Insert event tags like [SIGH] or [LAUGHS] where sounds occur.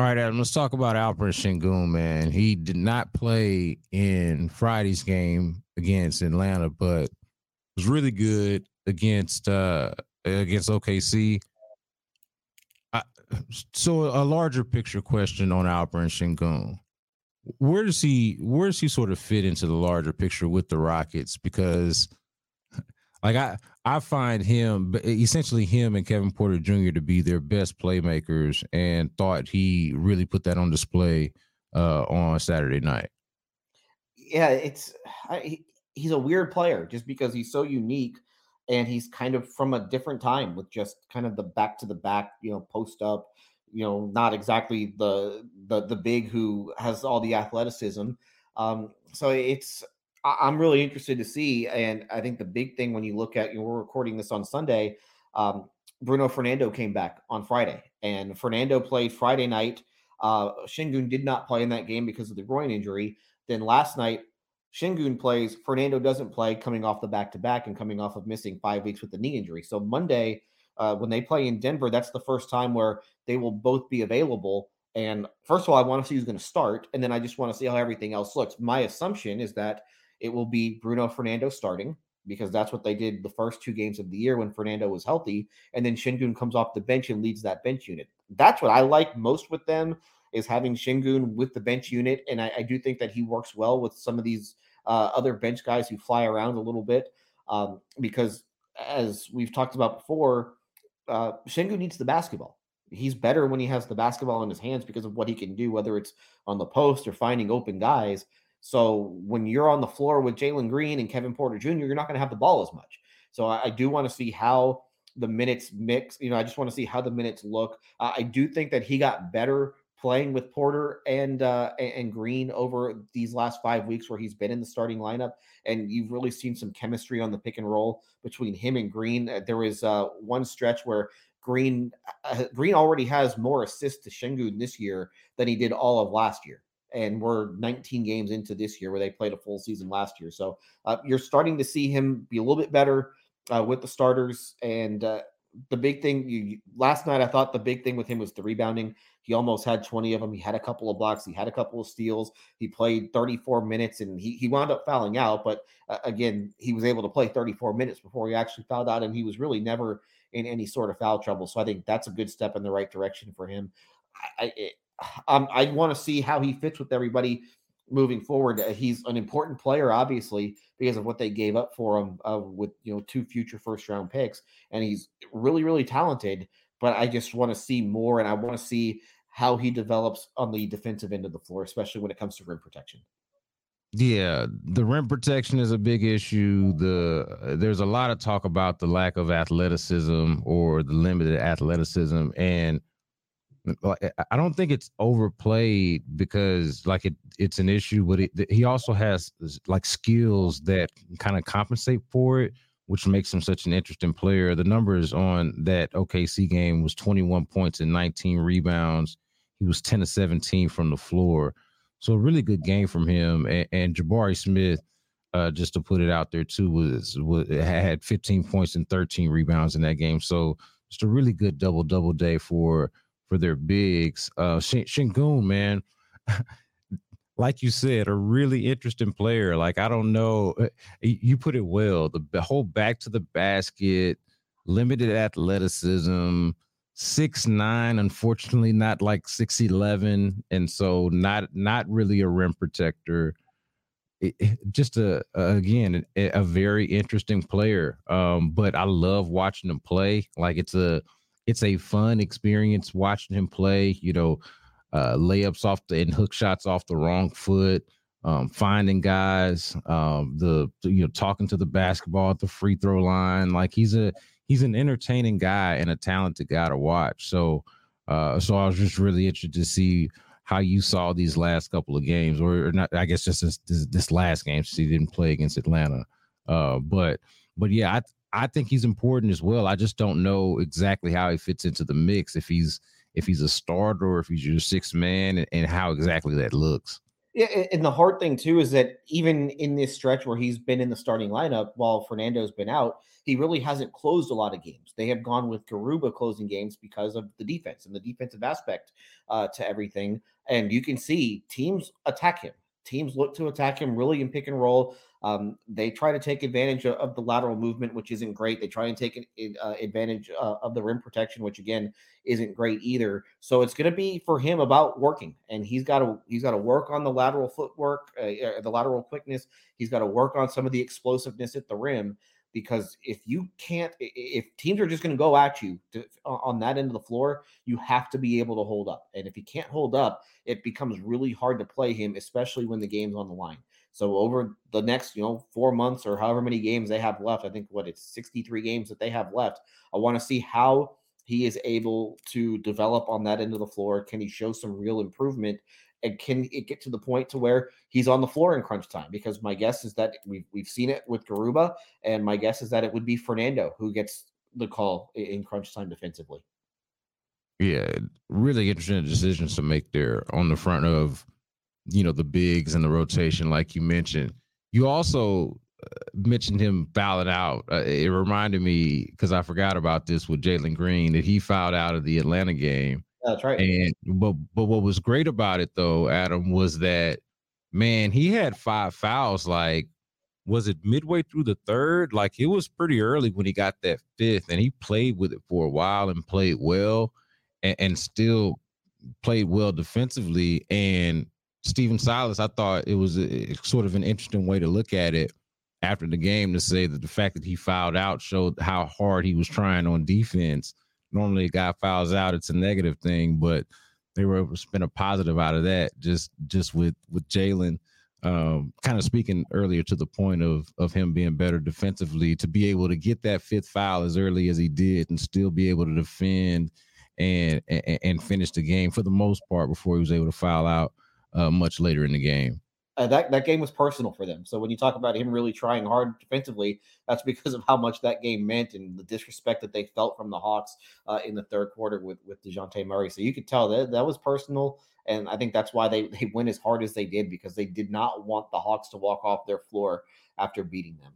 All right, Adam, let's talk about Alperen Sengun, man. He did not play in Friday's game against Atlanta, but was really good against uh against OKC. I, so a larger picture question on Alperen Sengun. Where does he where does he sort of fit into the larger picture with the Rockets? Because like I I find him essentially him and Kevin Porter Jr. to be their best playmakers, and thought he really put that on display uh, on Saturday night. Yeah, it's I, he's a weird player just because he's so unique, and he's kind of from a different time with just kind of the back to the back, you know, post up, you know, not exactly the the the big who has all the athleticism. Um, so it's I'm really interested to see. And I think the big thing when you look at, you know, we're recording this on Sunday. Um, Bruno Fernando came back on Friday, and Fernando played Friday night. Uh, Sengun did not play in that game because of the groin injury. Then last night, Sengun plays. Fernando doesn't play, coming off the back to back and coming off of missing five weeks with the knee injury. So Monday, uh, when they play in Denver, that's the first time where they will both be available. And first of all, I want to see who's going to start, and then I just want to see how everything else looks. My assumption is that it will be Bruno Fernando starting because that's what they did the first two games of the year when Fernando was healthy. And then Sengun comes off the bench and leads that bench unit. That's what I like most with them is having Sengun with the bench unit. And I, I do think that he works well with some of these uh, other bench guys who fly around a little bit um, because as we've talked about before, uh, Sengun needs the basketball. He's better when he has the basketball in his hands because of what he can do, whether it's on the post or finding open guys. So when you're on the floor with Jalen Green and Kevin Porter Jr., you're not going to have the ball as much. So I, I do want to see how the minutes mix. You know, I just want to see how the minutes look. Uh, I do think that he got better playing with Porter and uh, and Green over these last five weeks where he's been in the starting lineup, and you've really seen some chemistry on the pick and roll between him and Green. Uh, there was uh, one stretch where Green uh, Green already has more assists to Sengun this year than he did all of last year and we're 19 games into this year where they played a full season last year. So uh, you're starting to see him be a little bit better uh, with the starters. And uh, the big thing you, last night, I thought the big thing with him was the rebounding. He almost had 20 of them. He had a couple of blocks. He had a couple of steals. He played 34 minutes and he, he wound up fouling out. But uh, again, he was able to play 34 minutes before he actually fouled out. And he was really never in any sort of foul trouble. So I think that's a good step in the right direction for him. I, it, um, I want to see how he fits with everybody moving forward. Uh, he's an important player, obviously, because of what they gave up for him uh, with you know two future first round picks, and he's really really talented. But I just want to see more, and I want to see how he develops on the defensive end of the floor, especially when it comes to rim protection. Yeah, the rim protection is a big issue. The uh, there's a lot of talk about the lack of athleticism or the limited athleticism, and I don't think it's overplayed because like it it's an issue, but it, he also has like skills that kind of compensate for it, which makes him such an interesting player. The numbers on that OKC game was 21 points and 19 rebounds. He was 10 to 17 from the floor, so a really good game from him. And, and Jabari Smith, uh, just to put it out there too, was, was had 15 points and 13 rebounds in that game. So just a really good double double day for for their bigs. Uh, Sengun, man, like you said, a really interesting player. Like I don't know, uh, you put it well. The, whole back to the basket, limited athleticism, six nine. Unfortunately, not like six eleven, and so not not really a rim protector. It, just a, a again a, a, very interesting player. Um, but I love watching him play. Like it's a it's a fun experience watching him play. You know, uh, layups off the and hook shots off the wrong foot, um, finding guys, um, the you know talking to the basketball at the free throw line. Like he's a he's an entertaining guy and a talented guy to watch. So, uh, so I was just really interested to see how you saw these last couple of games, or, or not. I guess just this, this, this last game, since he didn't play against Atlanta. Uh, but but yeah, I I think he's important as well. I just don't know exactly how he fits into the mix. If he's if he's a starter or if he's your sixth man, and, and how exactly that looks. Yeah, and the hard thing too is that even in this stretch where he's been in the starting lineup while Fernando's been out, he really hasn't closed a lot of games. They have gone with Garuba closing games because of the defense and the defensive aspect uh, to everything. And you can see teams attack him. Teams look to attack him really in pick and roll. Um, they try to take advantage of, of, the lateral movement, which isn't great. They try and take an, uh, advantage uh, of the rim protection, which again isn't great either. So it's going to be for him about working, and he's got to he's got to work on the lateral footwork, uh, uh, the lateral quickness. He's got to work on some of the explosiveness at the rim because if you can't if teams are just going to go at you to, on that end of the floor you have to be able to hold up and if you can't hold up it becomes really hard to play him especially when the game's on the line so over the next, you know, four months or however many games they have left, I think what it's 63 games that they have left. I want to see how he is able to develop on that end of the floor. Can he show some real improvement? And can it get to the point to where he's on the floor in crunch time? Because my guess is that we've we've seen it with Garuba, and my guess is that it would be Fernando who gets the call in crunch time defensively. Yeah, really interesting decisions to make there on the front of you know the bigs and the rotation, like you mentioned. You also mentioned him fouling out. Uh, it reminded me because I forgot about this with Jalen Green that he fouled out of the Atlanta game. That's right. And but but what was great about it though, Adam, was that man he had five fouls. Like was it midway through the third? Like it was pretty early when he got that fifth, and he played with it for a while and played well, and, and still played well defensively. And Stephen Silas, I thought it was a, sort of an interesting way to look at it after the game to say that the fact that he fouled out showed how hard he was trying on defense. Normally, a guy fouls out, it's a negative thing, but they were able to spin a positive out of that just just with with Jalen. Um, kind of speaking earlier to the point of of him being better defensively, to be able to get that fifth foul as early as he did and still be able to defend and and, and finish the game for the most part before he was able to foul out uh, much later in the game. Uh, that that game was personal for them. So when you talk about him really trying hard defensively, that's [LAUGHS] because of how much that game meant and the disrespect that they felt from the Hawks uh, in the third quarter with with Dejounte Murray. So you could tell that that was personal, and I think that's why they they went as hard as they did because they did not want the Hawks to walk off their floor after beating them.